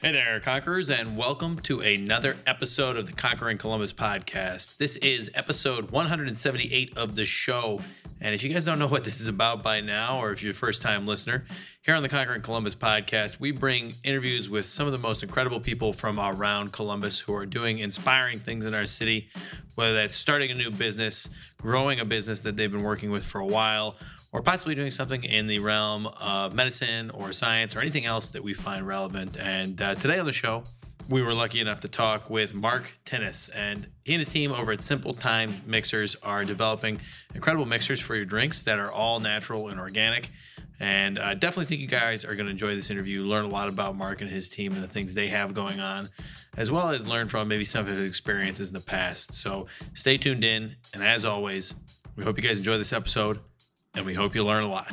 Hey there, Conquerors, and welcome to another episode of the Conquering Columbus podcast. This is episode 178 of the show. And if you guys don't know what this is about by now, or if you're a first time listener, here on the Conquering Columbus podcast, we bring interviews with some of the most incredible people from around Columbus who are doing inspiring things in our city, whether that's starting a new business, growing a business that they've been working with for a while, or possibly doing something in the realm of medicine or science or anything else that we find relevant. And uh, today on the show, we were lucky enough to talk with Mark Tinnis, and he and his team over at Simple Time Mixers are developing incredible mixers for your drinks that are all natural and organic. And I definitely think you guys are going to enjoy this interview, learn a lot about Mark and his team and the things they have going on, as well as learn from maybe some of his experiences in the past. So stay tuned in. And as always, we hope you guys enjoy this episode and we hope you learn a lot.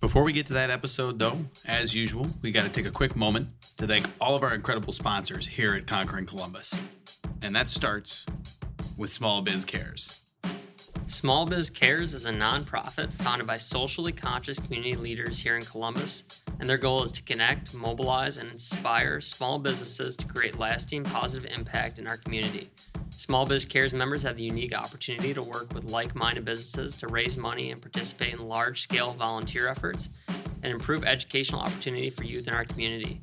Before we get to that episode, though, as usual, we got to take a quick moment to thank all of our incredible sponsors here at Conquering Columbus. And that starts with Small Biz Cares. Small Biz Cares is a nonprofit founded by socially conscious community leaders here in Columbus, and their goal is to connect, mobilize, and inspire small businesses to create lasting positive impact in our community. Small Biz Cares members have the unique opportunity to work with like minded businesses to raise money and participate in large scale volunteer efforts and improve educational opportunity for youth in our community.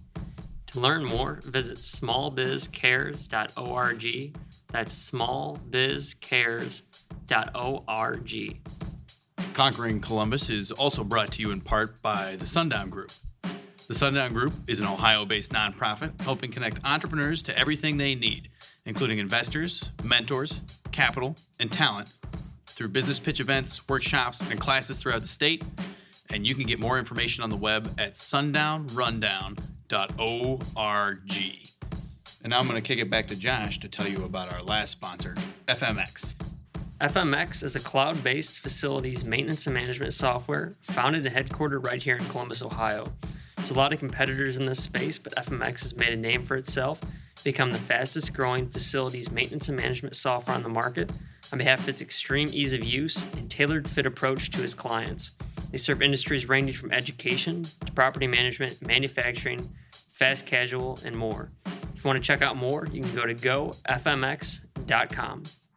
To learn more, visit smallbizcares.org. That's smallbizcares.org. Conquering Columbus is also brought to you in part by the Sundown Group. The Sundown Group is an Ohio based nonprofit helping connect entrepreneurs to everything they need, including investors, mentors, capital, and talent through business pitch events, workshops, and classes throughout the state. And you can get more information on the web at sundownrundown.org. And now I'm going to kick it back to Josh to tell you about our last sponsor, FMX. FMX is a cloud based facilities maintenance and management software founded and headquartered right here in Columbus, Ohio. There's a lot of competitors in this space, but FMX has made a name for itself, become the fastest growing facilities maintenance and management software on the market on behalf of its extreme ease of use and tailored fit approach to its clients. They serve industries ranging from education to property management, manufacturing, fast casual, and more. If you want to check out more, you can go to gofmx.com.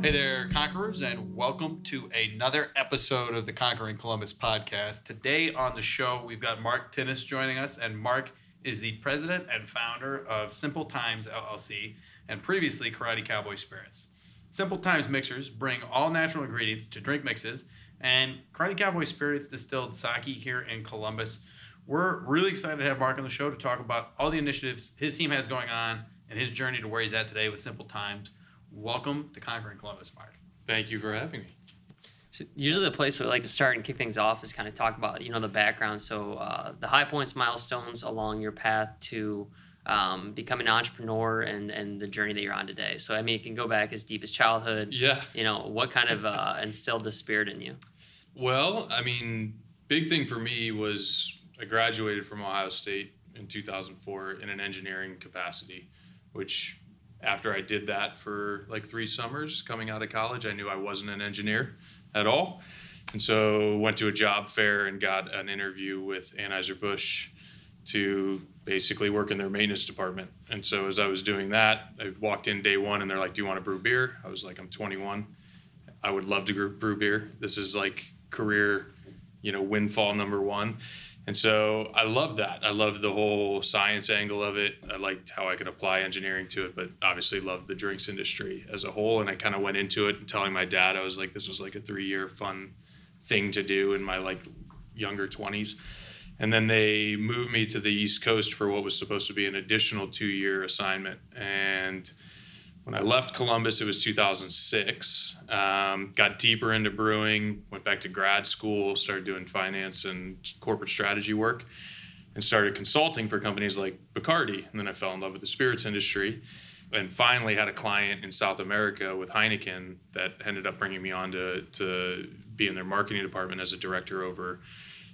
Hey there, Conquerors, and welcome to another episode of the Conquering Columbus podcast. Today on the show, we've got Mark Tinnis joining us, and Mark is the president and founder of Simple Times LLC and previously Karate Cowboy Spirits. Simple Times mixers bring all natural ingredients to drink mixes, and Karate Cowboy Spirits distilled sake here in Columbus. We're really excited to have Mark on the show to talk about all the initiatives his team has going on and his journey to where he's at today with Simple Times. Welcome to Conquering Columbus, Mark. Thank you for having me. So usually the place we like to start and kick things off is kind of talk about you know the background so uh, the high points milestones along your path to um, becoming an entrepreneur and and the journey that you're on today so i mean it can go back as deep as childhood Yeah. you know what kind of uh, instilled the spirit in you Well, I mean, big thing for me was I graduated from Ohio State in 2004 in an engineering capacity, which after I did that for like three summers coming out of college, I knew I wasn't an engineer at all. And so went to a job fair and got an interview with Anheuser-Busch to basically work in their maintenance department. And so as I was doing that, I walked in day one and they're like, do you want to brew beer? I was like, I'm 21. I would love to brew beer. This is like career, you know, windfall number one. And so I loved that. I loved the whole science angle of it. I liked how I could apply engineering to it, but obviously loved the drinks industry as a whole. And I kind of went into it telling my dad, I was like, this was like a three year fun thing to do in my like younger 20s. And then they moved me to the East Coast for what was supposed to be an additional two year assignment. And when I left Columbus, it was 2006. Um, got deeper into brewing, went back to grad school, started doing finance and corporate strategy work, and started consulting for companies like Bacardi. And then I fell in love with the spirits industry and finally had a client in South America with Heineken that ended up bringing me on to, to be in their marketing department as a director over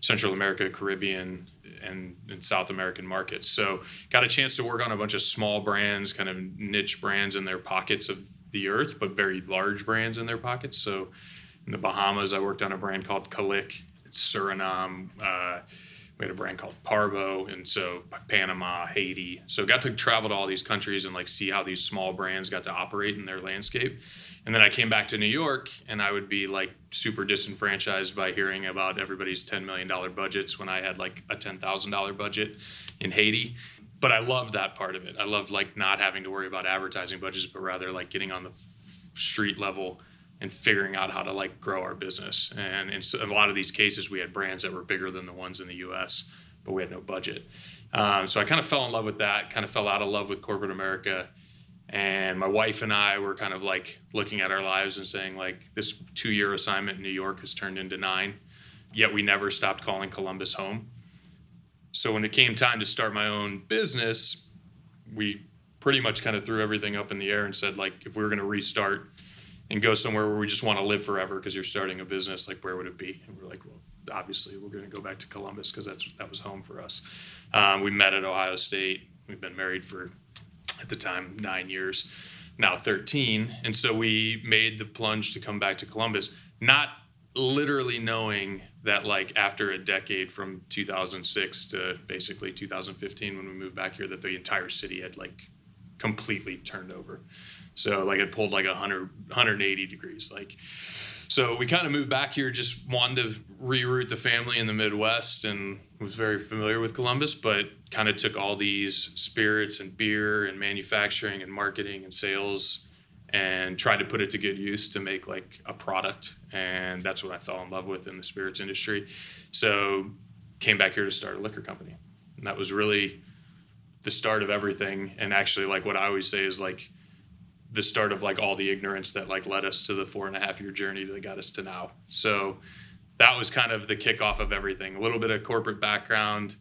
Central America, Caribbean, and, and, South American markets. So got a chance to work on a bunch of small brands, kind of niche brands in their pockets of the earth, but very large brands in their pockets. So in the Bahamas, I worked on a brand called Kalik. Suriname. Uh, we had a brand called Parbo, and so Panama, Haiti. So got to travel to all these countries and like see how these small brands got to operate in their landscape. And then I came back to New York, and I would be like super disenfranchised by hearing about everybody's $10 million budgets when I had like a $10,000 budget in Haiti. But I loved that part of it. I loved like not having to worry about advertising budgets, but rather like getting on the street level and figuring out how to like grow our business. And in a lot of these cases, we had brands that were bigger than the ones in the U.S., but we had no budget. Um, so I kind of fell in love with that. Kind of fell out of love with corporate America and my wife and I were kind of like looking at our lives and saying like this two year assignment in New York has turned into nine, yet we never stopped calling Columbus home. So when it came time to start my own business, we pretty much kind of threw everything up in the air and said like if we were going to restart and go somewhere where we just want to live forever because you're starting a business, like where would it be? And we're like, well, obviously we're going to go back to Columbus because that's that was home for us. Um, we met at Ohio State. We've been married for at the time nine years, now 13. And so we made the plunge to come back to Columbus, not literally knowing that like after a decade from 2006 to basically 2015 when we moved back here that the entire city had like completely turned over so like it pulled like 100 180 degrees like so we kind of moved back here, just wanted to reroute the family in the Midwest and was very familiar with Columbus, but kind of took all these spirits and beer and manufacturing and marketing and sales and tried to put it to good use to make like a product. And that's what I fell in love with in the spirits industry. So came back here to start a liquor company. And that was really the start of everything. And actually, like what I always say is like, the start of like all the ignorance that like led us to the four and a half year journey that got us to now. So that was kind of the kickoff of everything. A little bit of corporate background,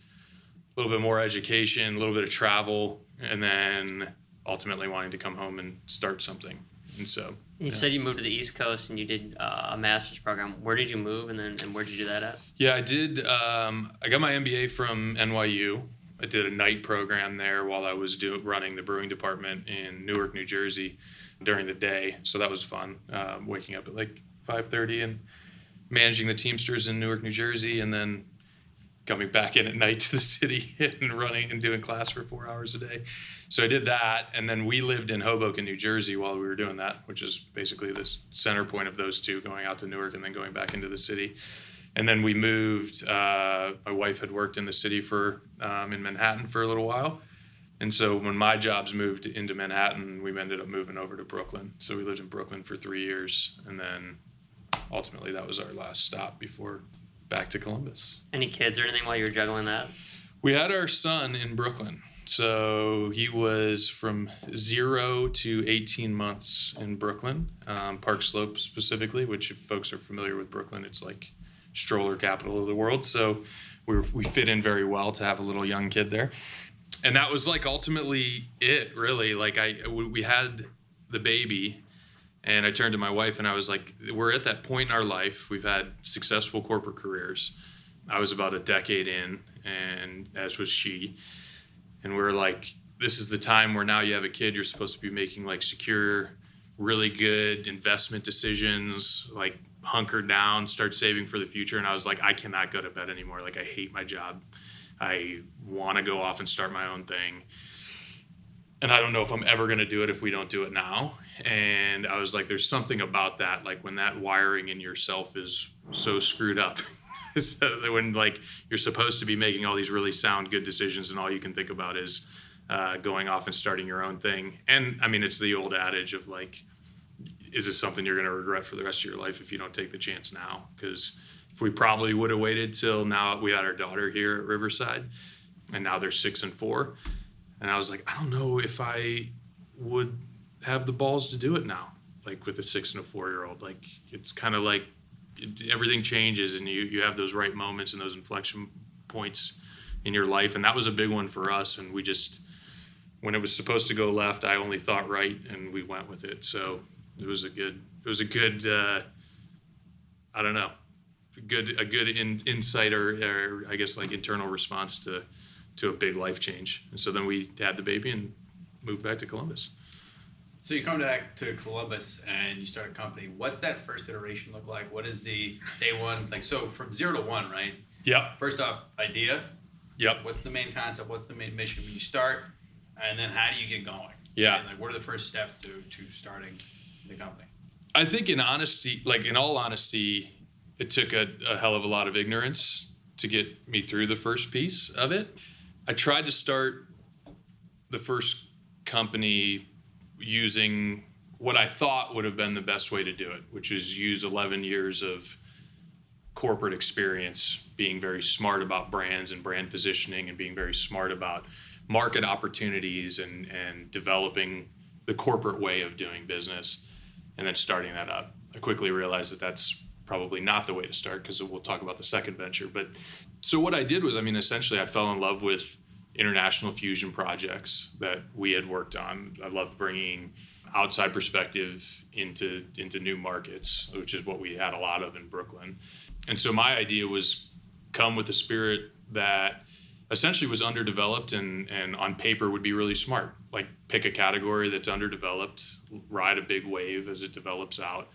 a little bit more education, a little bit of travel, and then ultimately wanting to come home and start something. And so you yeah. said you moved to the East Coast and you did uh, a master's program. Where did you move, and then and where did you do that at? Yeah, I did. Um, I got my MBA from NYU. I did a night program there while I was do, running the brewing department in Newark, New Jersey, during the day. So that was fun. Um, waking up at like 5:30 and managing the Teamsters in Newark, New Jersey, and then coming back in at night to the city and running and doing class for four hours a day. So I did that, and then we lived in Hoboken, New Jersey, while we were doing that, which is basically the center point of those two, going out to Newark and then going back into the city and then we moved. Uh, my wife had worked in the city for um, in Manhattan for a little while, and so when my jobs moved into Manhattan, we ended up moving over to Brooklyn. So we lived in Brooklyn for three years, and then ultimately that was our last stop before back to Columbus. Any kids or anything while you were juggling that? We had our son in Brooklyn. So he was from zero to 18 months in Brooklyn, um, Park Slope specifically, which if folks are familiar with Brooklyn, it's like stroller capital of the world. So we we fit in very well to have a little young kid there, and that was like ultimately it. Really, like I we had the baby, and I turned to my wife and I was like, we're at that point in our life. We've had successful corporate careers. I was about a decade in, and as was she, and we are like, this is the time where now you have a kid. You're supposed to be making like secure really good investment decisions, like hunker down, start saving for the future. And I was like, I cannot go to bed anymore. Like, I hate my job. I want to go off and start my own thing. And I don't know if I'm ever going to do it if we don't do it now. And I was like, there's something about that. Like, when that wiring in yourself is so screwed up, so when like you're supposed to be making all these really sound good decisions and all you can think about is uh, going off and starting your own thing and i mean it's the old adage of like is this something you're going to regret for the rest of your life if you don't take the chance now? Because if we probably would have waited till now we had our daughter here at riverside and now they're six and four and i was like i don't know if i would have the balls to do it now like with a six and a four year old like it's kind of like everything changes and you you have those right moments and those inflection points in your life and that was a big one for us and we just when it was supposed to go left i only thought right and we went with it. So it was a good it was a good uh, i don't know a good a good in, insight or, or i guess like internal response to to a big life change and so then we had the baby and moved back to columbus So you come back to Columbus and you start a company. What's that first iteration look like? What is the day one like? So from zero to one, right? yep First off, idea. yep What's the main concept? What's the main mission when you start? And then how do you get going? Yeah. And like, what are the first steps to to starting the company? I think in honesty, like in all honesty, it took a, a hell of a lot of ignorance to get me through the first piece of it. I tried to start the first company using what I thought would have been the best way to do it, which is use 11 years of corporate experience, being very smart about brands and brand positioning, and being very smart about market opportunities and, and developing the corporate way of doing business, and then starting that up. I quickly realized that that's probably not the way to start because we'll talk about the second venture. But so what I did was, I mean, essentially, I fell in love with international fusion projects that we had worked on. I loved bringing outside perspective into into new markets, which is what we had a lot of in Brooklyn. And so my idea was come with a spirit that essentially was underdeveloped and and on paper would be really smart. Like pick a category that's underdeveloped, ride a big wave as it develops out.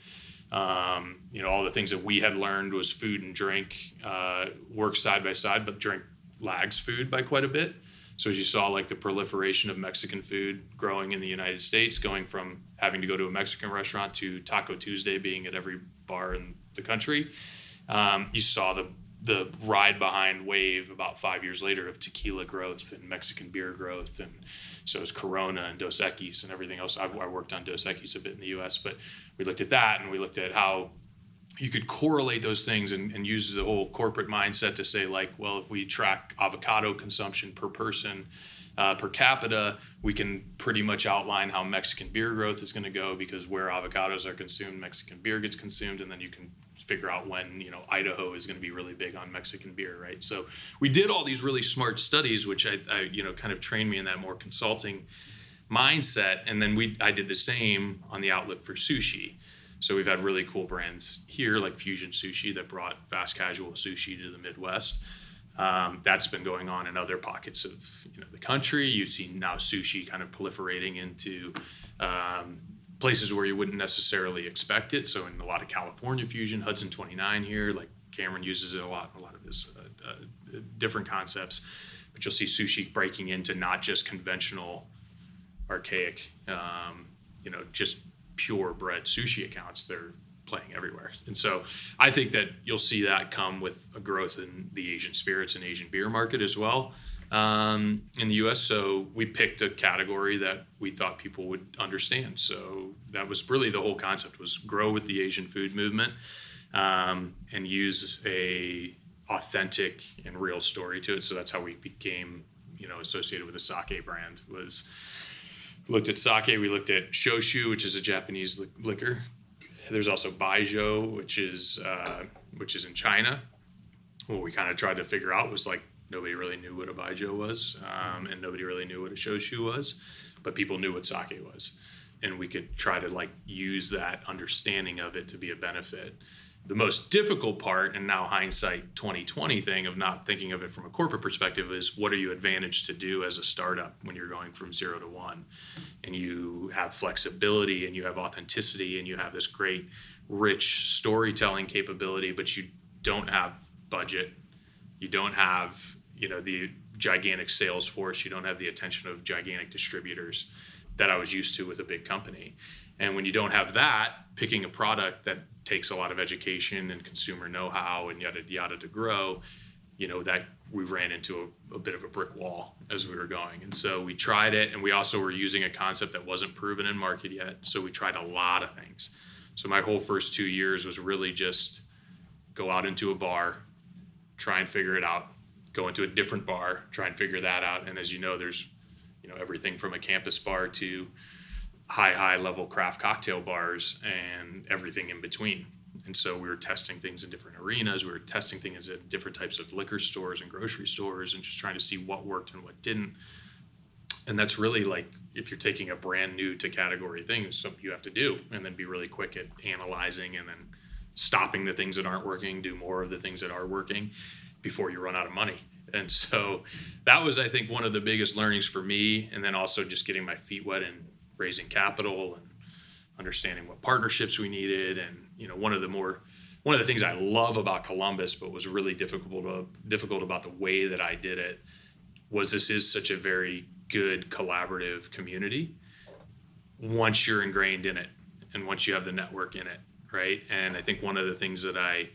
Um, you know, all the things that we had learned was food and drink uh, work side by side, but drink lags food by quite a bit. So as you saw, like the proliferation of Mexican food growing in the United States, going from having to go to a Mexican restaurant to Taco Tuesday being at every bar in the country, um, you saw the the ride behind wave about five years later of tequila growth and Mexican beer growth, and so is Corona and Dos Equis and everything else. I, I worked on Dos Equis a bit in the U.S., but we looked at that and we looked at how you could correlate those things and, and, use the whole corporate mindset to say like well if we track avocado consumption per person uh, per capita we can pretty much outline how mexican beer growth is going to go because where avocados are consumed mexican beer gets consumed and then you can figure out when you know idaho is going to be really big on mexican beer right so we did all these really smart studies which i, I you know kind of trained me in that more consulting mindset and then we i did the same on the outlook for sushi so we've had really cool brands here, like Fusian Sushi, that brought fast casual sushi to the Midwest. Um, that's been going on in other pockets of you know the country. You've seen now sushi kind of proliferating into um, places where you wouldn't necessarily expect it. So in a lot of California fusion, Hudson 29 here, like Cameron uses it a lot in a lot of his uh, uh, different concepts. But you'll see sushi breaking into not just conventional, archaic, um, you know, just purebred sushi accounts. They're playing everywhere. And so I think that you'll see that come with a growth in the Asian spirits and Asian beer market as well um, in the US. So we picked a category that we thought people would understand. So that was really the whole concept was grow with the Asian food movement um, and use a authentic and real story to it. So that's how we became, you know, associated with the sake brand was looked at sake. We looked at shochu, which is a Japanese li- liquor. There's also baijiu, which is uh, which is in China. What we kind of tried to figure out was like nobody really knew what a baijiu was, um, and nobody really knew what a shochu was, but people knew what sake was, and we could try to like use that understanding of it to be a benefit. The most difficult part and now hindsight 2020 thing of not thinking of it from a corporate perspective is what are you advantaged to do as a startup when you're going from zero to one? And you have flexibility and you have authenticity and you have this great rich storytelling capability but you don't have budget. You don't have you know the gigantic sales force you don't have the attention of gigantic distributors that I was used to with a big company. And when you don't have that, picking a product that takes a lot of education and consumer know-how and yada yada to grow, you know that we ran into a, a, bit of a brick wall as we were going. And so we tried it, and we also were using a concept that wasn't proven in market yet. So we tried a lot of things. So my whole first two years was really just go out into a bar, try and figure it out, go into a different bar, try and figure that out. And as you know, there's you know everything from a campus bar to high high level craft cocktail bars and everything in between. And so we were testing things in different arenas. We were testing things at different types of liquor stores and grocery stores and just trying to see what worked and what didn't. And that's really like if you're taking a brand new to category thing it's something you have to do and then be really quick at analyzing and then stopping the things that aren't working do more of the things that are working before you run out of money. And so that was i think one of the biggest learnings for me and then also just getting my feet wet and raising capital and understanding what partnerships we needed and you know one of the more one of the things I love about Columbus but was really difficult to, difficult about the way that I did it was this is such a very good collaborative community. Once you're ingrained in it and once you have the network in it right? And I think one of the things that I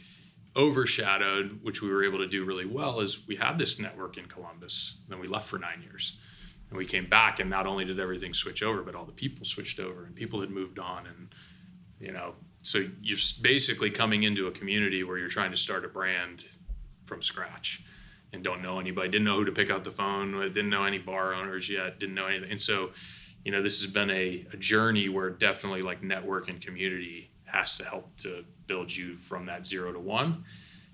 overshadowed which we were able to do really well is we had this network in Columbus then we left for 9 years. And we came back and not only did everything switch over but all the people switched over and people had moved on and you know so you're basically coming into a community where you're trying to start a brand from scratch and don't know anybody didn't know who to pick up the phone didn't know any bar owners yet didn't know anything. And so you know this has been a, a journey where definitely like network and community has to help to build you from that zero to one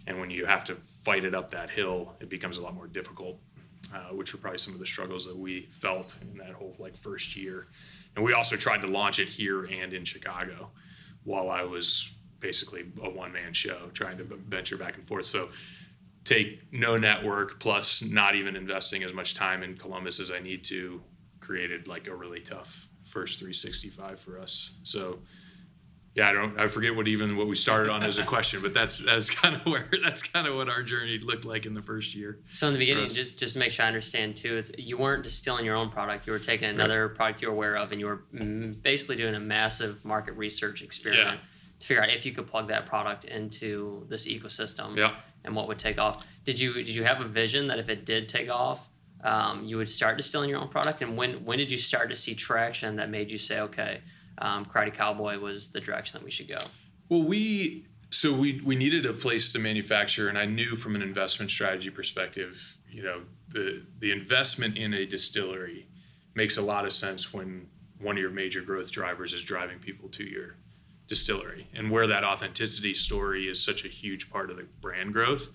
and when you have to fight it up that hill it becomes a lot more difficult uh, which were probably some of the struggles that we felt in that whole like first year. And we also tried to launch it here and in Chicago while I was basically a one man show trying to venture back and forth. So take no network plus not even investing as much time in Columbus as I need to created like a really tough first 365 for us. So yeah, I don't I forget what even what we started on as a question, but that's that's kind of where that's kind of what our journey looked like in the first year. So in the beginning, just just to make sure I understand too, it's you weren't distilling your own product; you were taking another right. product you were aware of, and you were basically doing a massive market research experiment yeah. to figure out if you could plug that product into this ecosystem. Yeah. And what would take off? Did you did you have a vision that if it did take off, um, you would start distilling your own product? And when when did you start to see traction that made you say, okay? Um, Karate Cowboy was the direction that we should go. Well, we so we we needed a place to manufacture, and I knew from an investment strategy perspective, you know, the the investment in a distillery makes a lot of sense when one of your major growth drivers is driving people to your distillery, and where that authenticity story is such a huge part of the brand growth.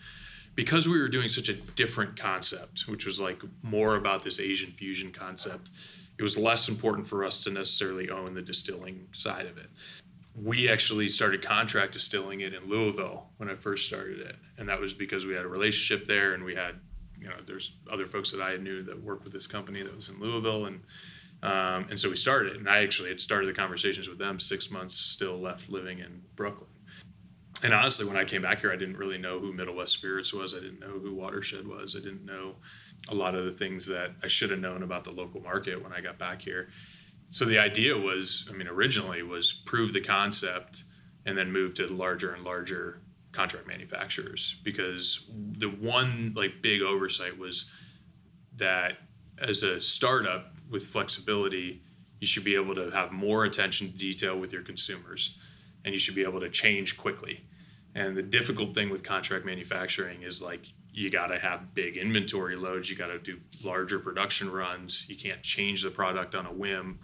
Because we were doing such a different concept, which was like more about this Asian fusion concept, it was less important for us to necessarily own the distilling side of it. We actually started contract distilling it in Louisville when I first started it, and that was because we had a relationship there, and we had, you know, there's other folks that I knew that worked with this company that was in Louisville, and um, and so we started it. And I actually had started the conversations with them six months still left living in Brooklyn. And honestly, when I came back here, I didn't really know who Middle West Spirits was. I didn't know who Watershed was. I didn't know a lot of the things that I should have known about the local market when I got back here. So the idea was, I mean, originally was prove the concept and then move to larger and larger contract manufacturers because the one like big oversight was that as a startup with flexibility, you should be able to have more attention to detail with your consumers and you should be able to change quickly. And the difficult thing with contract manufacturing is like you got to have big inventory loads. You got to do larger production runs. You can't change the product on a whim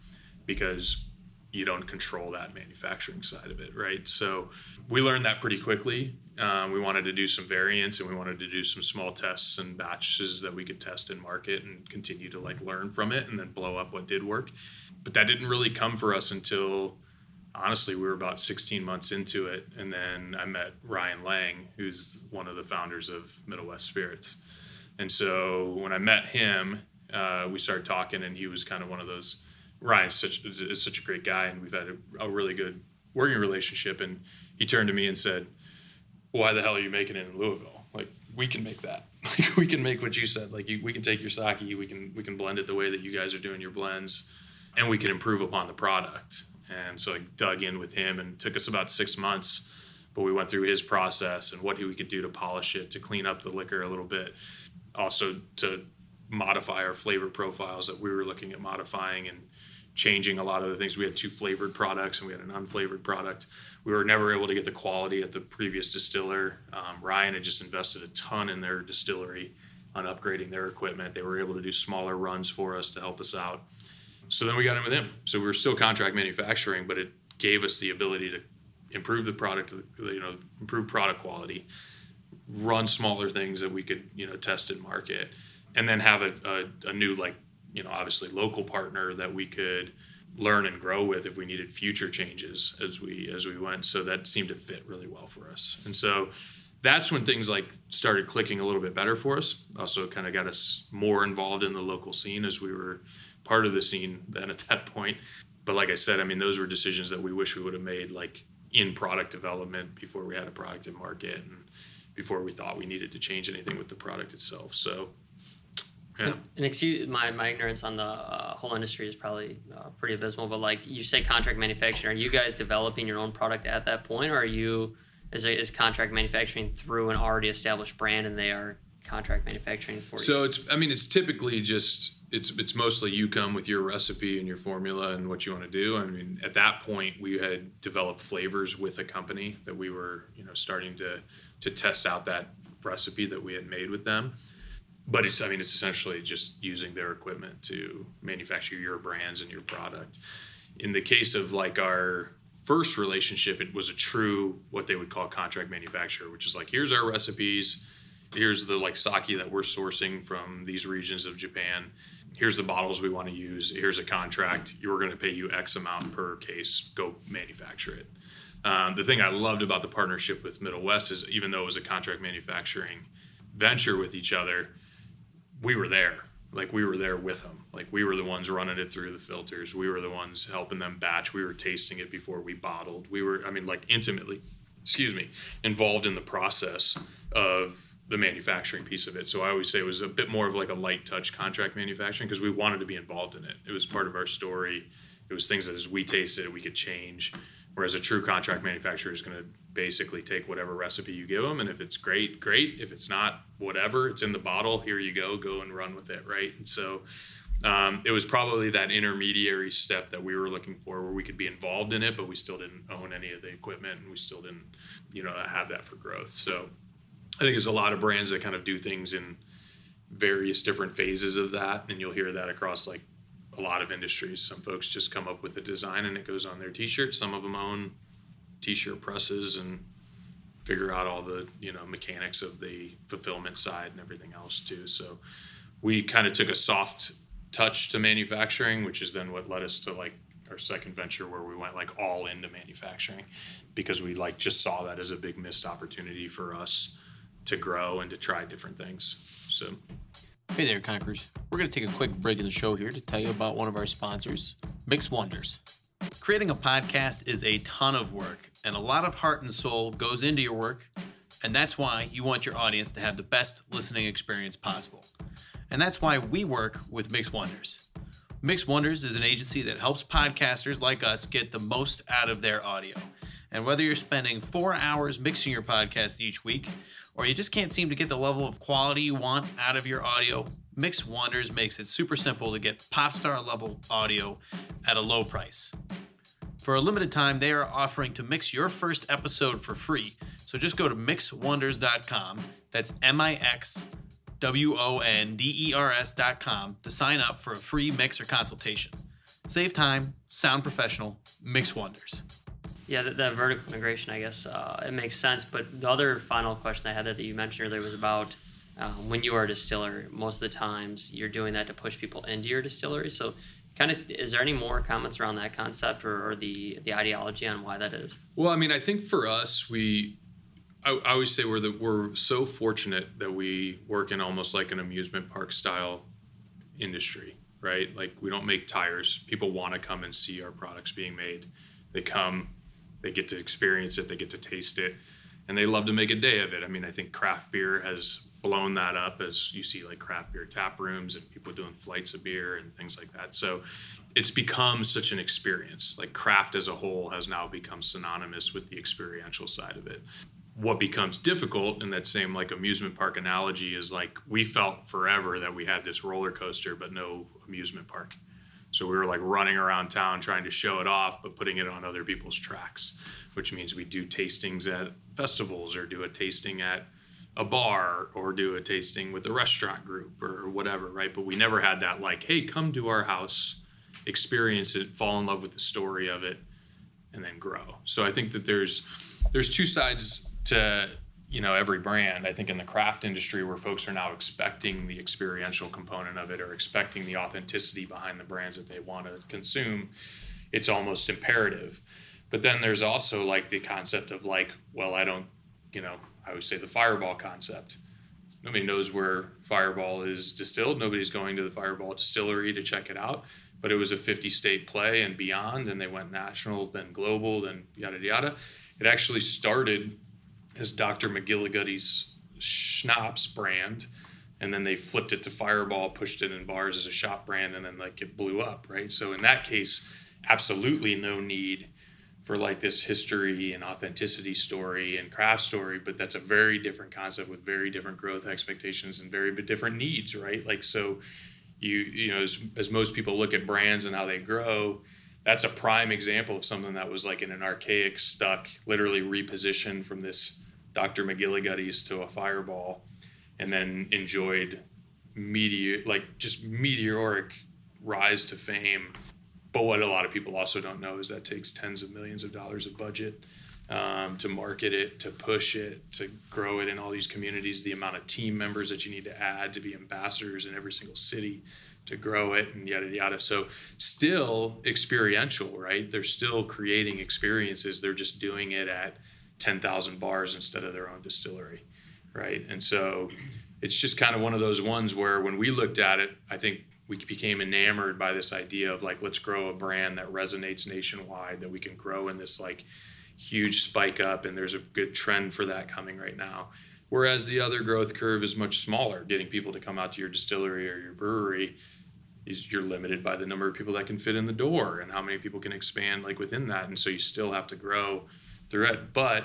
because you don't control that manufacturing side of it, right? So we learned that pretty quickly. Um, we wanted to do some variants and we wanted to do some small tests and batches that we could test in market and continue to like learn from it and then blow up what did work. But that didn't really come for us until honestly, we were about 16 months into it, and then I met Ryan Lang, who's one of the founders of Middle West Spirits. And so when I met him, uh, we started talking, and he was kind of one of those. Ryan's such is such a great guy, and we've had a, a really good working relationship. And he turned to me and said, "Why the hell are you making it in Louisville? Like we can make that. Like we can make what you said. Like you, we can take your sake, we can we can blend it the way that you guys are doing your blends." and we can improve upon the product. And so I dug in with him and took us about six months, but we went through his process and what we could do to polish it, to clean up the liquor a little bit, also to modify our flavor profiles that we were looking at modifying and changing a lot of the things. We had two flavored products and we had an unflavored product. We were never able to get the quality at the previous distiller. Um, Ryan had just invested a ton in their distillery on upgrading their equipment. They were able to do smaller runs for us to help us out. So then we got in with him. So we were still contract manufacturing, but it gave us the ability to improve the product, you know, improve product quality, run smaller things that we could, you know, test and market, and then have a, a, a new, like, you know, obviously local partner that we could learn and grow with if we needed future changes as we as we went. So that seemed to fit really well for us. And so that's when things like started clicking a little bit better for us. Also, kind of got us more involved in the local scene as we were part of the scene then at that point. But like I said, I mean, those were decisions that we wish we would have made, like in product development before we had a product in market and before we thought we needed to change anything with the product itself. So, yeah. And excuse my, my ignorance on the uh, whole industry is probably uh, pretty abysmal, but like you say contract manufacturing, are you guys developing your own product at that point or are you is, it, is contract manufacturing through an already established brand and they are contract manufacturing for so you? So it's, I mean, it's typically just, it's, it's mostly you come with your recipe and your formula and what you want to do. I mean, at that point we had developed flavors with a company that we were, you know, starting to, to test out that recipe that we had made with them. But it's, I mean, it's essentially just using their equipment to manufacture your brands and your product. In the case of like our first relationship, it was a true what they would call contract manufacturer, which is like here's our recipes, here's the like sake that we're sourcing from these regions of Japan. Here's the bottles we want to use. Here's a contract. You're going to pay you X amount per case. Go manufacture it. Um, the thing I loved about the partnership with Middle West is even though it was a contract manufacturing venture with each other, we were there like we were there with them like we were the ones running it through the filters. We were the ones helping them batch. We were tasting it before we bottled. We were i mean like intimately excuse me involved in the process of the manufacturing piece of it. So i always say it was a bit more of like a light touch contract manufacturing because we wanted to be involved in it. It was part of our story. It was things that as we tasted we could change whereas a true contract manufacturer is going to basically take whatever recipe you give them and if it's great great. If it's not whatever it's in the bottle here you go go and run with it right? And so um, it was probably that intermediary step that we were looking for where we could be involved in it but we still didn't own any of the equipment and we still didn't you know have that for growth. So i think there's a lot of brands that kind of do things in various different phases of that and you'll hear that across like a lot of industries. Some folks just come up with a design and it goes on their t-shirt. Some of them own t-shirt presses and figure out all the you know mechanics of the fulfillment side and everything else too. So we kind of took a soft touch to manufacturing which is then what led us to like our second venture where we went like all into manufacturing because we like just saw that as a big missed opportunity for us to grow and to try different things. So hey there conquerors we're going to take a quick break in the show here to tell you about one of our sponsors mix wonders Creating a podcast is a ton of work, and a lot of heart and soul goes into your work, and that's why you want your audience to have the best listening experience possible. And that's why we work with Mix Wonders. Mix Wonders is an agency that helps podcasters like us get the most out of their audio. And whether you're spending four hours mixing your podcast each week, or you just can't seem to get the level of quality you want out of your audio, Mix Wonders makes it super simple to get pop star level audio at a low price. For a limited time, they are offering to mix your first episode for free. So just go to mixwonders.com. That's M I X W O N D E R S.com to sign up for a free mixer consultation. Save time, sound professional, mix wonders. Yeah, that, that vertical integration, I guess, uh, it makes sense. But the other final question I had that you mentioned earlier was about um, when you are a distiller. Most of the times, you're doing that to push people into your distillery. So kind of is there any more comments around that concept or, or, the the ideology on why that is well i mean i think for us we i, I always say we're the, we're so fortunate that we work in almost like an amusement park style industry right like we don't make tires people want to come and see our products being made they come they get to experience it they get to taste it and they love to make a day of it i mean i think craft beer has blown that up as you see like craft beer tap rooms and people doing flights of beer and things like that. So it's become such an experience. Like craft as a whole has now become synonymous with the experiential side of it. What becomes difficult in that same like amusement park analogy is like we felt forever that we had this roller coaster but no amusement park. So we were like running around town trying to show it off, but putting it on other people's tracks, which means we do tastings at festivals or do a tasting at a bar or do a tasting with a restaurant group or whatever, right? But we never had that like, hey, come to our house, experience it, fall in love with the story of it, and then grow. So I think that there's there's two sides to you know every brand. I think in the craft industry where folks are now expecting the experiential component of it or expecting the authenticity behind the brands that they want to consume it's almost imperative. But then there's also like the concept of like well i don't you know i would say the fireball concept. Nobody knows where fireball is distilled. Nobody's going to the fireball distillery to check it out. But it was a 50 state play and beyond and they went national then global then yada yada. It actually started as Dr. McGillicuddy's schnapps brand, and then they flipped it to Fireball, pushed it in bars as a shop brand, and then like it blew up, right? So in that case, absolutely no need for like this history and authenticity story and craft story, but that's a very different concept with very different growth expectations and very different needs, right? Like so you you know as, as most people look at brands and how they grow that's a prime example of something that was like in an archaic stuck literally repositioned from this Dr. McGillicuddy's to a fireball, and then enjoyed meteor like just meteoric rise to fame. But what a lot of people also don't know is that takes tens of millions of dollars of budget um, to market it, to push it, to grow it in all these communities. The amount of team members that you need to add to be ambassadors in every single city to grow it and yada yada. So still experiential, right? They're still creating experiences. They're just doing it at 10,000 bars instead of their own distillery, right? And so it's just kind of one of those ones where when we looked at it, I think we became enamored by this idea of like, let's grow a brand that resonates nationwide, that we can grow in this like huge spike up. And there's a good trend for that coming right now. Whereas the other growth curve is much smaller. Getting people to come out to your distillery or your brewery is you're limited by the number of people that can fit in the door and how many people can expand like within that. And so you still have to grow through it. But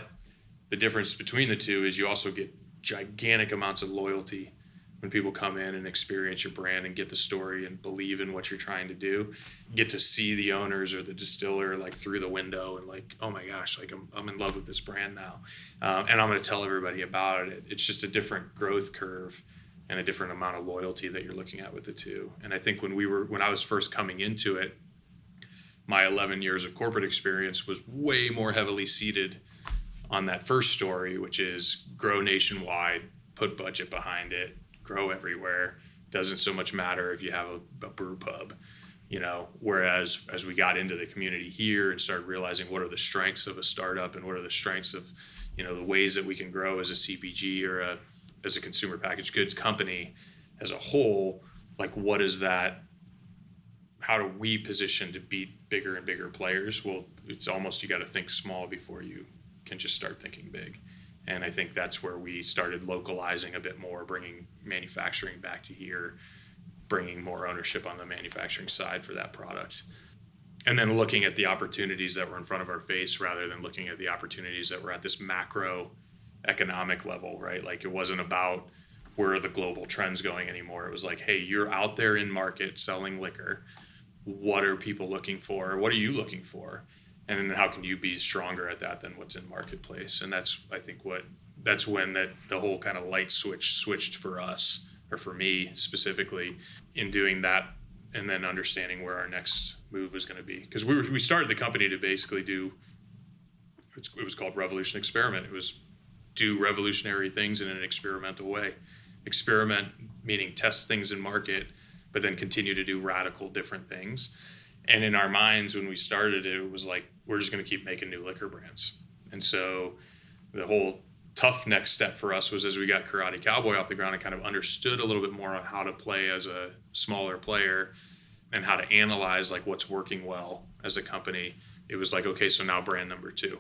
the difference between the two is you also get gigantic amounts of loyalty when people come in and experience your brand and get the story and believe in what you're trying to do get to see the owners or the distiller like through the window and like oh my gosh like i'm, I'm in love with this brand now. Um, and i'm going to tell everybody about it. It's just a different growth curve and a different amount of loyalty that you're looking at with the two. And i think when we were when i was first coming into it my 11 years of corporate experience was way more heavily seated on that first story, which is grow nationwide, put budget behind it, grow everywhere. Doesn't so much matter if you have a, a brew pub, you know. Whereas as we got into the community here and started realizing what are the strengths of a startup and what are the strengths of, you know, the ways that we can grow as a CPG or a as a consumer packaged goods company as a whole, like what is that how do we position to beat bigger and bigger players? Well, it's almost you got to think small before you can just start thinking big. And I think that's where we started localizing a bit more, bringing manufacturing back to here, bringing more ownership on the manufacturing side for that product. And then looking at the opportunities that were in front of our face rather than looking at the opportunities that were at this macro economic level, right? Like it wasn't about where are the global trends going anymore. It was like, hey, you're out there in market selling liquor what are people looking for what are you looking for and then how can you be stronger at that than what's in marketplace? And that's i think what that's when that the whole kind of light switch switched for us or for me specifically in doing that and then understanding where our next move was going to be. Because we, we started the company to basically do it was called revolution experiment. It was do revolutionary things in an experimental way. Experiment meaning test things in market but then continue to do radical different things. And in our minds, when we started it, was like, we're just going to keep making new liquor brands. And so the whole tough next step for us was as we got Karate Cowboy off the ground and kind of understood a little bit more on how to play as a smaller player and how to analyze like what's working well as a company. It was like, okay, so now brand number two.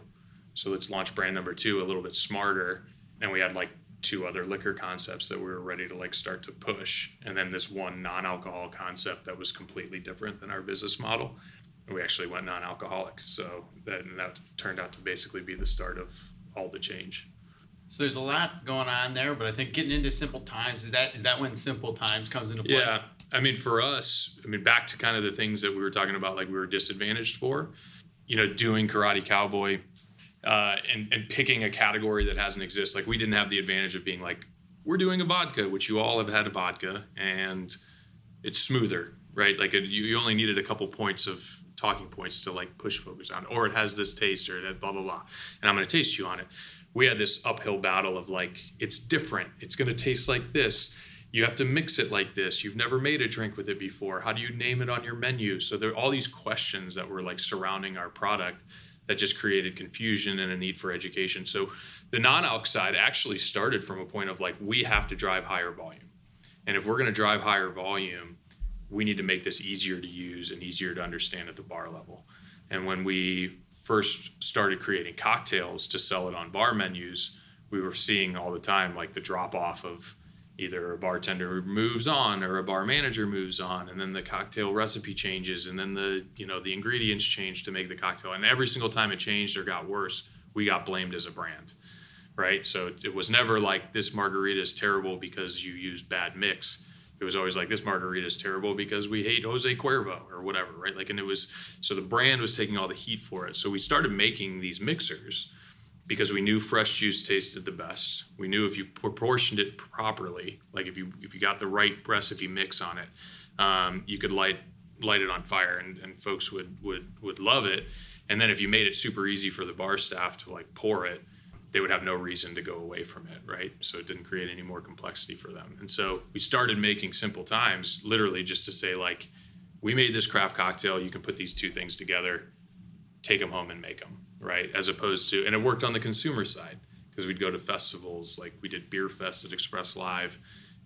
So let's launch brand number two a little bit smarter. And we had like two other liquor concepts that we were ready to like start to push and then this one non-alcohol concept that was completely different than our business model we actually went non-alcoholic so that and that turned out to basically be the start of all the change So there's a lot going on there, but I think getting into simple times is that is that when simple times comes into play? Yeah. I mean, for us, I mean, back to kind of the things that we were talking about, like we were disadvantaged for, you know, doing Karate Cowboy uh, and, and picking a category that hasn't existed. Like we didn't have the advantage of being like, we're doing a vodka, which you all have had a vodka and it's smoother, right? Like you, you only needed a couple points of talking points to like push focus on, or it has this taste or that blah, blah, blah. And I'm going to taste you on it. We had this uphill battle of like, it's different. It's going to taste like this you have to mix it like this you've never made a drink with it before how do you name it on your menu so there are all these questions that were like surrounding our product that just created confusion and a need for education. So the non-alc side actually started from a point of like we have to drive higher volume. And if we're going to drive higher volume we need to make this easier to use and easier to understand at the bar level. And when we first started creating cocktails to sell it on bar menus we were seeing all the time like the drop off of either a bartender moves on or a bar manager moves on and then the cocktail recipe changes and then the you know the ingredients change to make the cocktail. And every single time it changed or got worse we got blamed as a brand right? So it was never like this margarita is terrible because you used bad mix. It was always like this margarita is terrible because we hate Jose Cuervo or whatever right? Like and it was so the brand was taking all the heat for it. So we started making these mixers because we knew fresh juice tasted the best. We knew if you proportioned it properly, like if you if you got the right recipe mix on it, um, you could light light it on fire, and, and folks would would would love it. And then if you made it super easy for the bar staff to like pour it, they would have no reason to go away from it, right? So it didn't create any more complexity for them. And so we started making simple times, literally just to say like, we made this craft cocktail. You can put these two things together, take them home and make them right? As opposed to, and it worked on the consumer side because we'd go to festivals like we did Beer Fest at Express Live,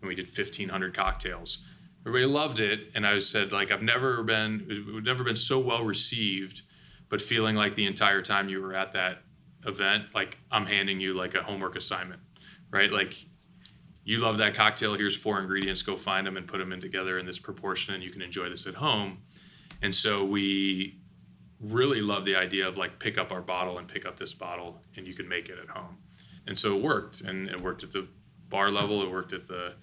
and we did 1,500 cocktails. Everybody loved it, and I said like I've never been, never been so well received, but feeling like the entire time you were at that event, like I'm handing you like a homework assignment, right? Like you love that cocktail. Here's four ingredients. Go find them and put them in together in this proportion, and you can enjoy this at home. And so we really love the idea of like pick up our bottle and pick up this bottle and you can make it at home. And so it worked and it worked at the bar level, it worked at the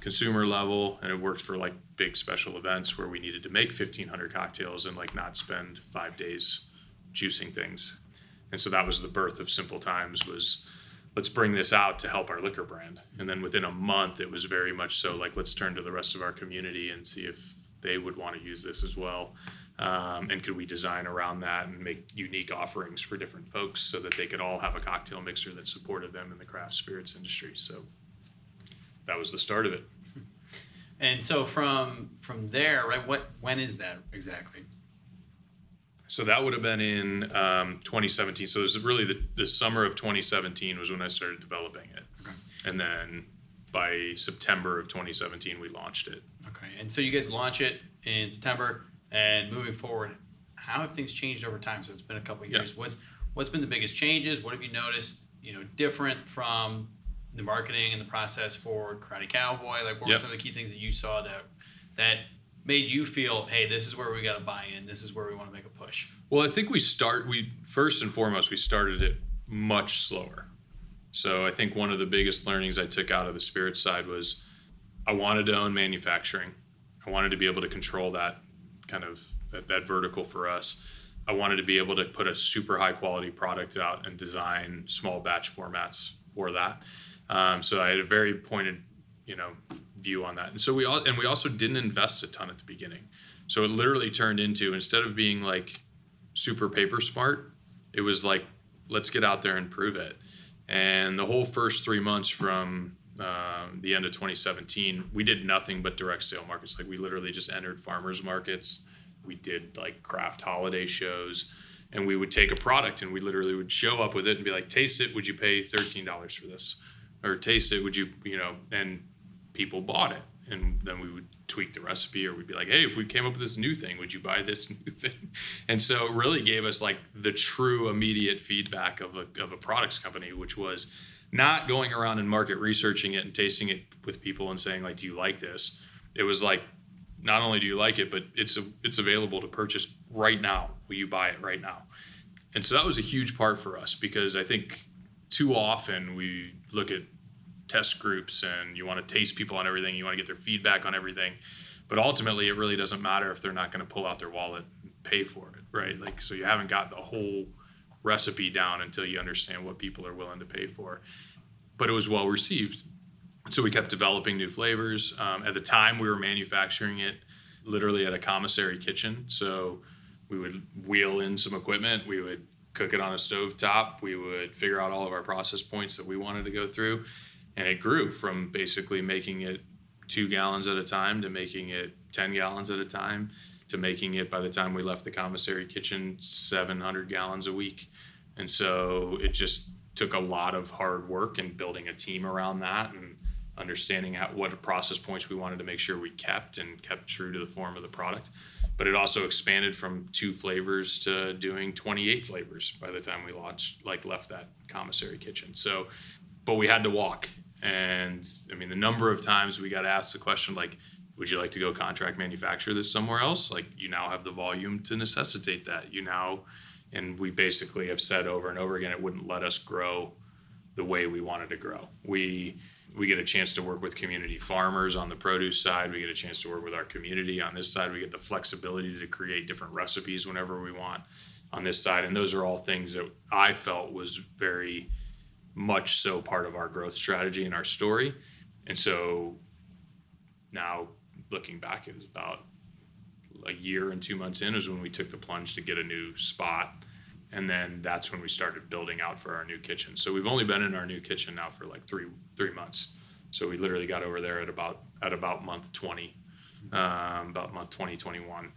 consumer level, and it worked for like big special events where we needed to make 1500 cocktails and like not spend 5 days juicing things. And so that was the birth of Simple Times was let's bring this out to help our liquor brand. And then within a month it was very much so like let's turn to the rest of our community and see if they would want to use this as well. Um, and could we design around that and make unique offerings for different folks so that they could all have a cocktail mixer that supported them in the craft spirits industry? So that was the start of it. And so from from there, right? What when is that exactly? So that would have been in um, 2017. So it was really the, the summer of 2017 was when I started developing it, Okay. and then by September of 2017 we launched it. Okay. And so you guys launch it in September, and moving forward, how have things changed over time? So it's been a couple of Yeah. years. What's what's been the biggest changes? What have you noticed? You know, different from the marketing and the process for Karate Cowboy. Like, what were some of the key things that you saw that that made you feel, hey, this is where we got to buy in. This is where we want to make a push. Well, I think we start we first and foremost we started it much slower. So I think one of the biggest learnings I took out of the spirit side was I wanted to own manufacturing. I wanted to be able to control that kind of that, that vertical for us. I wanted to be able to put a super high quality product out and design small batch formats for that. Um, so I had a very pointed, you know, view on that. And so we all and we also didn't invest a ton at the beginning. So it literally turned into instead of being like super paper smart, it was like let's get out there and prove it. And the whole first three months from um, the end of 2017, we did nothing but direct sale markets. Like we literally just entered farmers markets. We did like craft holiday shows, and we would take a product and we literally would show up with it and be like, "Taste it. Would you pay thirteen dollars for this?" Or taste it. Would you, you know? And people bought it, and then we would tweak the recipe, or we'd be like, "Hey, if we came up with this new thing, would you buy this new thing?" And so it really gave us like the true immediate feedback of a of a products company, which was not going around and market researching it and tasting it with people and saying like, do you like this? It was like, not only do you like it, but it's a, it's available to purchase right now. Will you buy it right now? And so that was a huge part for us because I think too often we look at test groups and you want to taste people on everything, you want to get their feedback on everything. But ultimately, it really doesn't matter if they're not going to pull out their wallet and pay for it, right? Like, so you haven't got the whole recipe down until you understand what people are willing to pay for. But it was well received. So we kept developing new flavors. Um, at the time, we were manufacturing it literally at a commissary kitchen. So we would wheel in some equipment. We would cook it on a stove top. We would figure out all of our process points that we wanted to go through. And it grew from basically making it two gallons at a time to making it 10 gallons at a time to making it by the time we left the commissary kitchen 700 gallons a week. And so it just took a lot of hard work and building a team around that and understanding what process points we wanted to make sure we kept and kept true to the form of the product. But it also expanded from two flavors to doing 28 flavors by the time we launched, like left that commissary kitchen. So, but we had to walk. And I mean, the number of times we got asked the question, like, would you like to go contract manufacture this somewhere else? Like, you now have the volume to necessitate that. You now, and we basically have said over and over again, it wouldn't let us grow the way we wanted to grow. We, we get a chance to work with community farmers on the produce side. We get a chance to work with our community on this side. We get the flexibility to create different recipes whenever we want on this side. And those are all things that I felt was very much so part of our growth strategy and our story. And so now looking back, it was about a year and two months in is when we took the plunge to get a new spot. And then that's when we started building out for our new kitchen. So we've only been in our new kitchen now for like three three months. So we literally got over there at about at about month 20, um, about month 2021.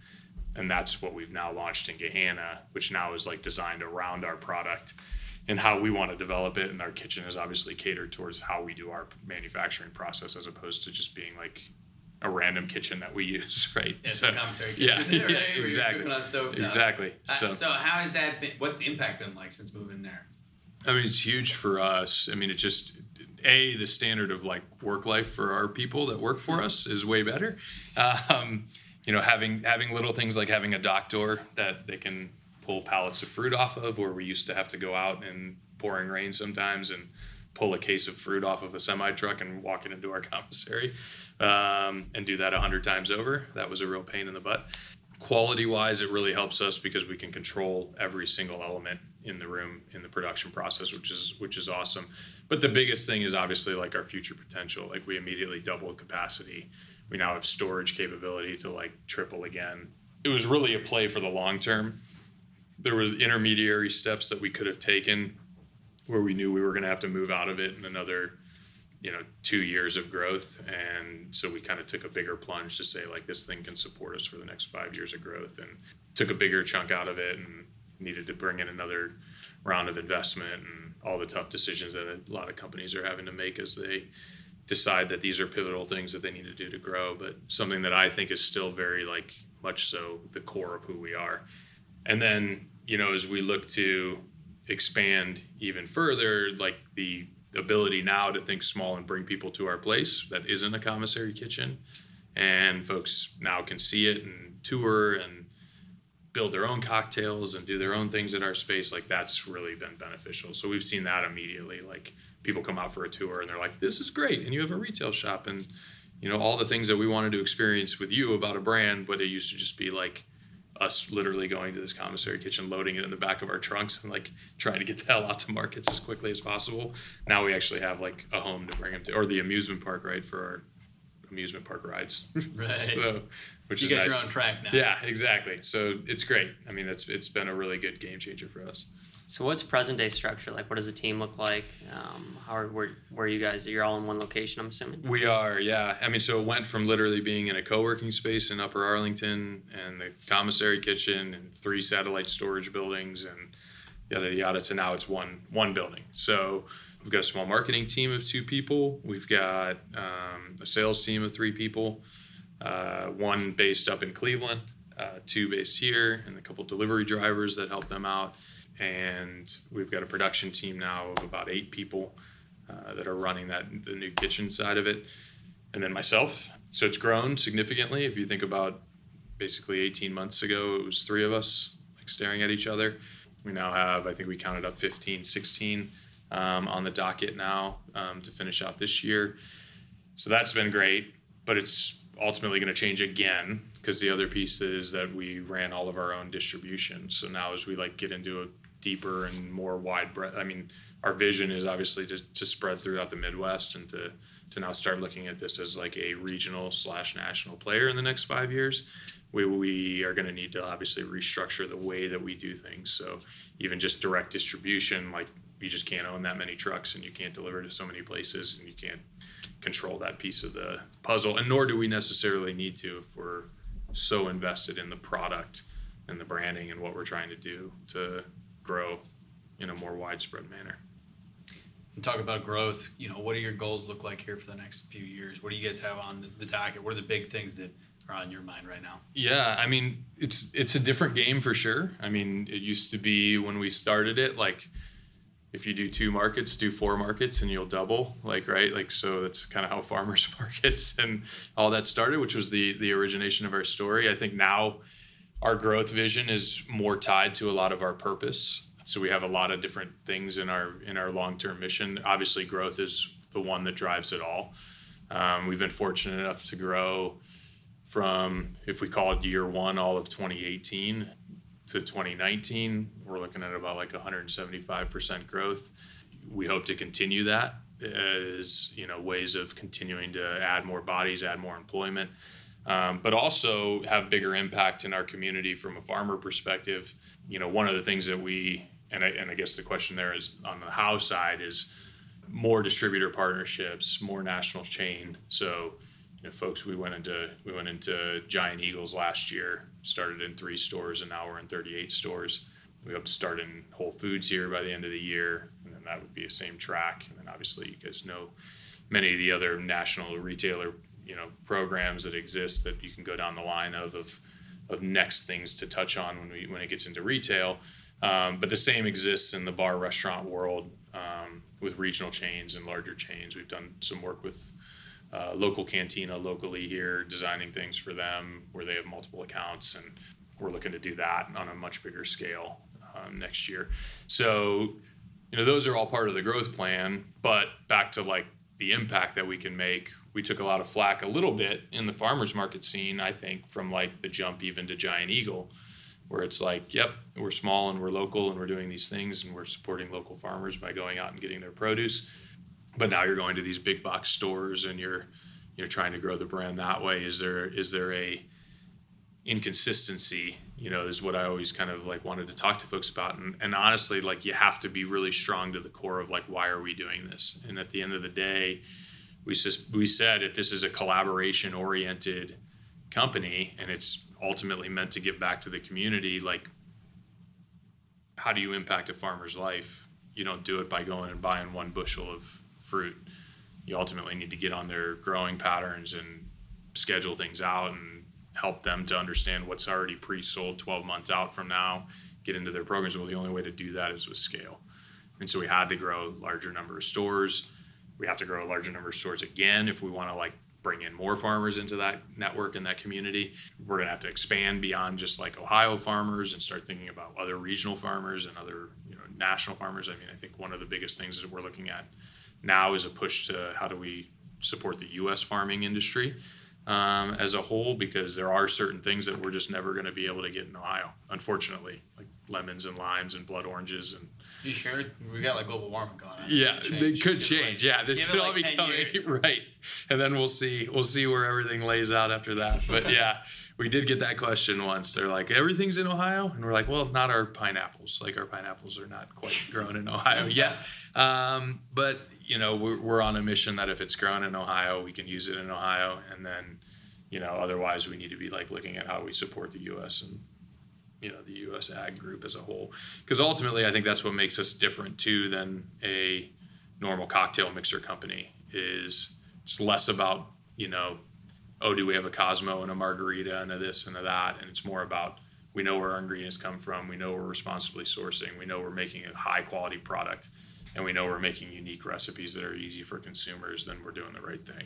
and that's what we've now launched in Gahanna, which now is like designed around our product and how we want to develop it. And our kitchen is obviously catered towards how we do our manufacturing process, as opposed to just being like a random kitchen that we use, right? It's So- commissary yeah, kitchen. yeah, right? Where you're exactly. on stovetop. Exactly. Uh, So, so how has that been? What's the impact been like since moving there? I mean, it's huge for us. I mean, it just a the standard of like work life for our people that work for us is way better. Um, you know, having having little things like having a dock door that they can pull pallets of fruit off of, where we used to have to go out in pouring rain sometimes and pull a case of fruit off of a semi truck and walk it into our commissary um, and do that a hundred times over. That was a real pain in the butt. Quality wise, it really helps us because we can control every single element in the room in the production process, which is which is awesome. But the biggest thing is obviously like our future potential. Like we immediately doubled capacity. We now have storage capability to like triple again. It was really a play for the long term. There were intermediary steps that we could have taken where we knew we were going to have to move out of it in another you know two years of growth. And so we kind of took a bigger plunge to say like this thing can support us for the next five years of growth and took a bigger chunk out of it and needed to bring in another round of investment and all the tough decisions that a lot of companies are having to make as they decide that these are pivotal things that they need to do to grow. But something that i think is still very like much so the core of who we are. And then you know as we look to expand even further like the ability now to think small and bring people to our place that isn't a commissary kitchen. And folks now can see it and tour and build their own cocktails and do their own things at our space. Like that's really been beneficial. So we've seen that immediately. Like people come out for a tour and they're like this is great. And you have a retail shop and you know all the things that we wanted to experience with you about a brand but it used to just be like us literally going to this commissary kitchen, loading it in the back of our trunks, and like trying to get the hell out to markets as quickly as possible. Now we actually have like a home to bring them to, or the amusement park, right, for our amusement park rides. Right. so, which You is got nice. your own track now. Yeah, exactly. So it's great. I mean, it's it's been a really good game changer for us. So what's present day structure like? What does the team look like? Um, how are where, where you guys? You're all in one location, I'm assuming. We are, yeah. I mean, so it went from literally being in a co-working space in Upper Arlington and the commissary kitchen and three satellite storage buildings and yada yada to now it's one one building. So we've got a small marketing team of two people. We've got um, a sales team of three people. Uh, one based up in Cleveland, uh, two based here, and a couple delivery drivers that help them out. And we've got a production team now of about eight people uh, that are running that the new kitchen side of it, and then myself. So it's grown significantly. If you think about basically 18 months ago, it was three of us like staring at each other. We now have, I think we counted up 15, 16 um, on the docket now um, to finish out this year. So that's been great, but it's ultimately going to change again because the other piece is that we ran all of our own distribution. So now as we like get into a deeper and more wide breadth, I mean, our vision is obviously to, to spread throughout the Midwest and to to now start looking at this as like a regional slash national player in the next five years. We, we are going to need to obviously restructure the way that we do things. So even just direct distribution, like you just can't own that many trucks and you can't deliver to so many places and you can't control that piece of the puzzle. And nor do we necessarily need to if we're so invested in the product and the branding and what we're trying to do to grow in a more widespread manner. And talk about growth. You know, what do your goals look like here for the next few years? What do you guys have on the, the docket? What are the big things that are on your mind right now? Yeah, I mean, it's it's a different game for sure. I mean, it used to be when we started it, like if you do two markets, do four markets and you'll double, like right, like so that's kind of how farmers markets and all that started, which was the the origination of our story. I think now our growth vision is more tied to a lot of our purpose. So we have a lot of different things in our in our long-term mission. Obviously growth is the one that drives it all. Um, we've been fortunate enough to grow from if we call it year one all of 2018 to 2019 we're looking at about like 175% growth. We hope to continue that as you know ways of continuing to add more bodies add more employment um, but also have bigger impact in our community from a farmer perspective you know one of the things that we and I, and I guess the question there is on the how side is more distributor partnerships, more national chain. So, you know, folks, we went into we went into Giant Eagles last year, started in three stores, and now we're in 38 stores. We hope to start in Whole Foods here by the end of the year, and then that would be the same track. And then obviously, you guys know many of the other national retailer you know programs that exist that you can go down the line of of of next things to touch on when we when it gets into retail. Um, but the same exists in the bar restaurant world um, with regional chains and larger chains. We've done some work with uh, local cantina locally here, designing things for them where they have multiple accounts, and we're looking to do that on a much bigger scale um, next year. So, you know, those are all part of the growth plan. But back to like the impact that we can make, we took a lot of flack a little bit in the farmers market scene. I think from like the jump even to Giant Eagle where it's like, yep, we're small and we're local and we're doing these things and we're supporting local farmers by going out and getting their produce. But now you're going to these big box stores and you're you're trying to grow the brand that way. Is there is there a inconsistency? You know, is what I always kind of like wanted to talk to folks about. And, and honestly, like you have to be really strong to the core of like why are we doing this? And at the end of the day, we we said if this is a collaboration oriented company and it's ultimately meant to give back to the community like how do you impact a farmer's life? You don't do it by going and buying one bushel of fruit. You ultimately need to get on their growing patterns and schedule things out and help them to understand what's already pre-sold 12 months out from now get into their programs. Well the only way to do that is with scale. And so we had to grow a larger number of stores we have to grow a larger number of stores again if we want to like bring in more farmers into that network and that community. We're going to have to expand beyond just like Ohio farmers and start thinking about other regional farmers and other you know national farmers. I mean, I think one of the biggest things that we're looking at now is a push to how do we support the U.S. farming industry um, as a whole because there are certain things that we're just never going to be able to get in Ohio, unfortunately, like lemons and limes and blood oranges and. You sure? We got like global warming going on. Yeah, they could change. Like, yeah, this could all like be coming right, and then we'll see. We'll see where everything lays out after that. But yeah, we did get that question once. They're like, "Everything's in Ohio," and we're like, "Well, not our pineapples. Like our pineapples are not quite grown in Ohio yet." Um, but you know, we're, we're on a mission that if it's grown in Ohio, we can use it in Ohio, and then, you know, otherwise we need to be like looking at how we support the U.S. and you know the U.S. ag group as a whole, because ultimately I think that's what makes us different too than a normal cocktail mixer company. Is it's less about you know, oh, do we have a Cosmo and a margarita and a this and a that, and it's more about we know where our ingredients come from, we know we're responsibly sourcing, we know we're making a high quality product, and we know we're making unique recipes that are easy for consumers, then we're doing the right thing.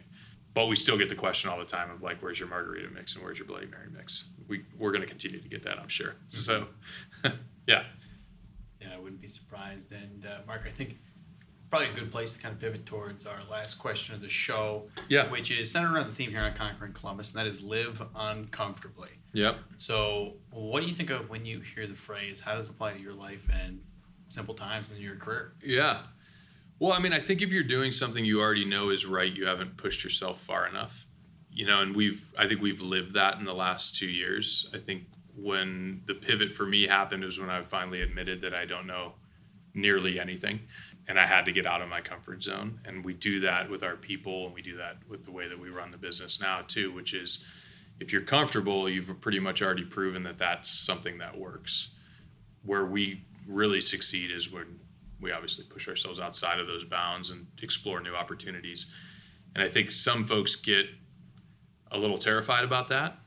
But we still get the question all the time of like, where's your margarita mix and where's your Bloody Mary mix? We we're going to continue to get that, I'm sure. So, yeah. Yeah, I wouldn't be surprised. And uh, Mark, I think probably a good place to kind of pivot towards our last question of the show, Yeah. which is centered around the theme here on Conquering Columbus, and that is live uncomfortably. Yep. So, what do you think of when you hear the phrase? How does it apply to your life and simple times in your career? Yeah. Well, I mean, I think if you're doing something you already know is right, you haven't pushed yourself far enough. You know, and we've I think we've lived that in the last 2 years. I think when the pivot for me happened was when I finally admitted that I don't know nearly anything and I had to get out of my comfort zone. And we do that with our people and we do that with the way that we run the business now too, which is if you're comfortable, you've pretty much already proven that that's something that works. Where we really succeed is when we obviously push ourselves outside of those bounds and explore new opportunities. And I think some folks get a little terrified about that,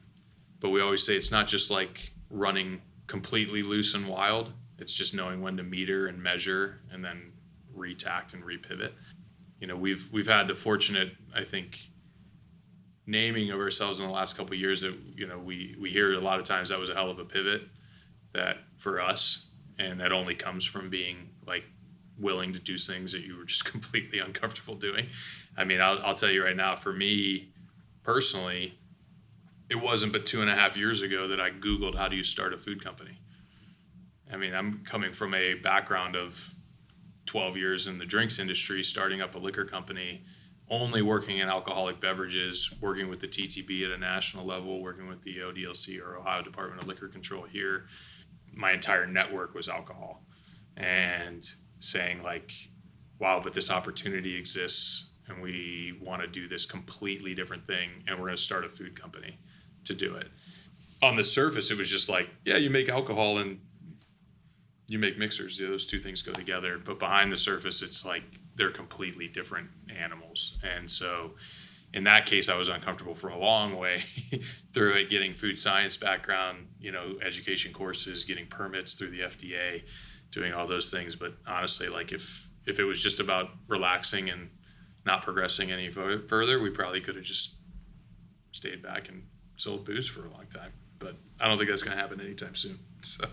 but we always say it's not just like running completely loose and wild. It's just knowing when to meter and measure and then retact and repivot. You know, we've we've had the fortunate, I think, naming of ourselves in the last couple years that you know we we hear a lot of times that was a hell of a pivot that for us and that only comes from being like willing to do things that you were just completely uncomfortable doing. I mean, I'll, I'll tell you right now, for me personally, it wasn't but two and a half years ago that I Googled how do you start a food company. I mean, I'm coming from a background of 12 years in the drinks industry, starting up a liquor company, only working in alcoholic beverages, working with the TTB at a national level, working with the ODLC or Ohio Department of Liquor Control here. My entire network was alcohol. And saying, like, wow, but this opportunity exists and we want to do this completely different thing and we're going to start a food company to do it. On the surface, it was just like, yeah, you make alcohol and you make mixers. Those two things go together. But behind the surface, it's like they're completely different animals. And so, in that case, I was uncomfortable for a long way through it. Getting food science background, you know, education courses, getting permits through the FDA, doing all those things. But honestly, like if if it was just about relaxing and not progressing any further, we probably could have just stayed back and sold booze for a long time. But I don't think that's going to happen anytime soon. So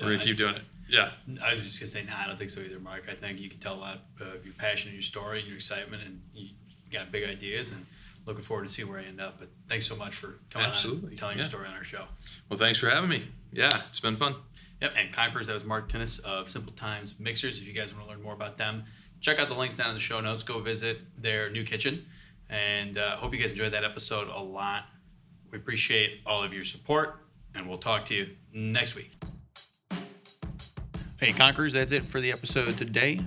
we're going to keep doing it. Yeah. I was just gonna say, nah, I don't think so either, Mark. I think you can tell a lot of your passion, and your story, and your excitement, and you got big ideas, and looking forward to seeing where you end up. But thanks so much for coming on, Absolutely, and telling yeah. your story on our show. Well, thanks for having me. Yeah, it's been fun. Yep, and Conquerors, that was Mark Tennis of Simple Times Mixers. If you guys want to learn more about them, check out the links down in the show notes. Go visit their new kitchen. And uh, hope you guys enjoyed that episode a lot. We appreciate all of your support, and we'll talk to you next week. Hey, Conquerors, that's it for the episode today.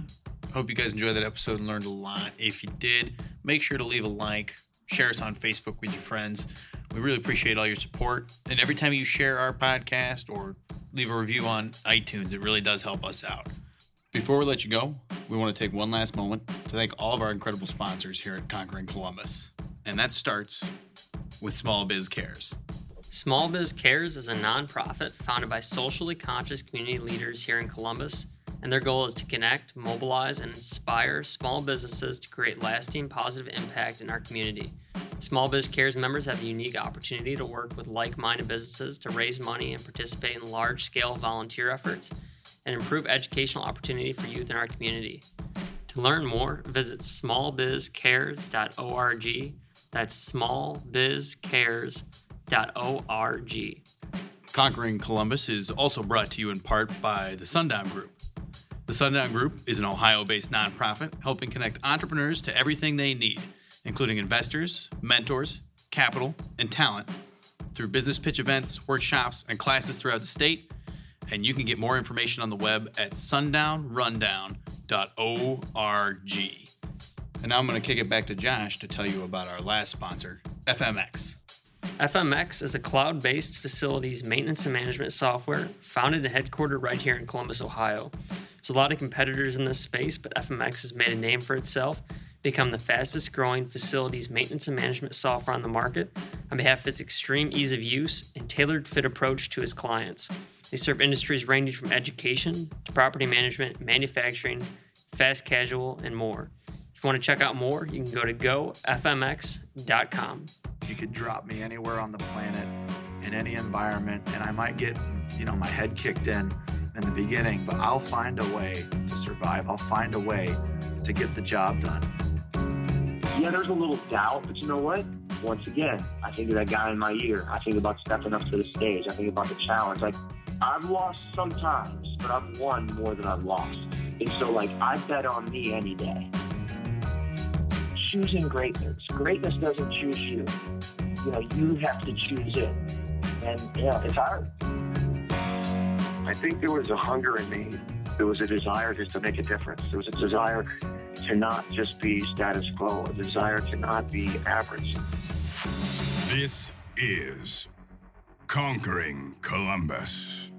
Hope you guys enjoyed that episode and learned a lot. If you did, make sure to leave a like, share us on Facebook with your friends. We really appreciate all your support. And every time you share our podcast or leave a review on iTunes, it really does help us out. Before we let you go, we want to take one last moment to thank all of our incredible sponsors here at Conquering Columbus. And that starts with Small Biz Cares. Small Biz Cares is a nonprofit founded by socially conscious community leaders here in Columbus, and their goal is to connect, mobilize, and inspire small businesses to create lasting positive impact in our community. Small Biz Cares members have a unique opportunity to work with like minded businesses to raise money and participate in large scale volunteer efforts and improve educational opportunity for youth in our community. To learn more, visit smallbizcares.org. That's smallbizcares.org. Conquering Columbus is also brought to you in part by the Sundown Group. The Sundown Group is an Ohio based nonprofit helping connect entrepreneurs to everything they need, including investors, mentors, capital, and talent through business pitch events, workshops, and classes throughout the state. And you can get more information on the web at sundownrundown.org. And now I'm going to kick it back to Josh to tell you about our last sponsor, FMX. FMX is a cloud based facilities maintenance and management software founded and headquartered right here in Columbus, Ohio. There's a lot of competitors in this space, but FMX has made a name for itself, become the fastest growing facilities maintenance and management software on the market. on behalf of its extreme ease of use and tailored fit approach to its clients. They serve industries ranging from education to property management, manufacturing, fast casual, and more. If you want to check out more, you can go to gofmx.com. You could drop me anywhere on the planet in any environment, and I might get, you know, my head kicked in in the beginning, but I'll find a way to survive. I'll find a way to get the job done. Yeah, there's a little doubt, but you know what? Once again, I think of that guy in my ear. I think about stepping up to the stage. I think about the challenge. Like, I've lost sometimes, but I've won more than I've lost. And so, like, I bet on me any day. Choosing greatness. Greatness doesn't choose you. You know, you have to choose it. And, yeah, it's hard. I think there was a hunger in me. There was a desire just to make a difference. There was a desire to not just be status quo, a desire to not be average. This is Conquering Columbus.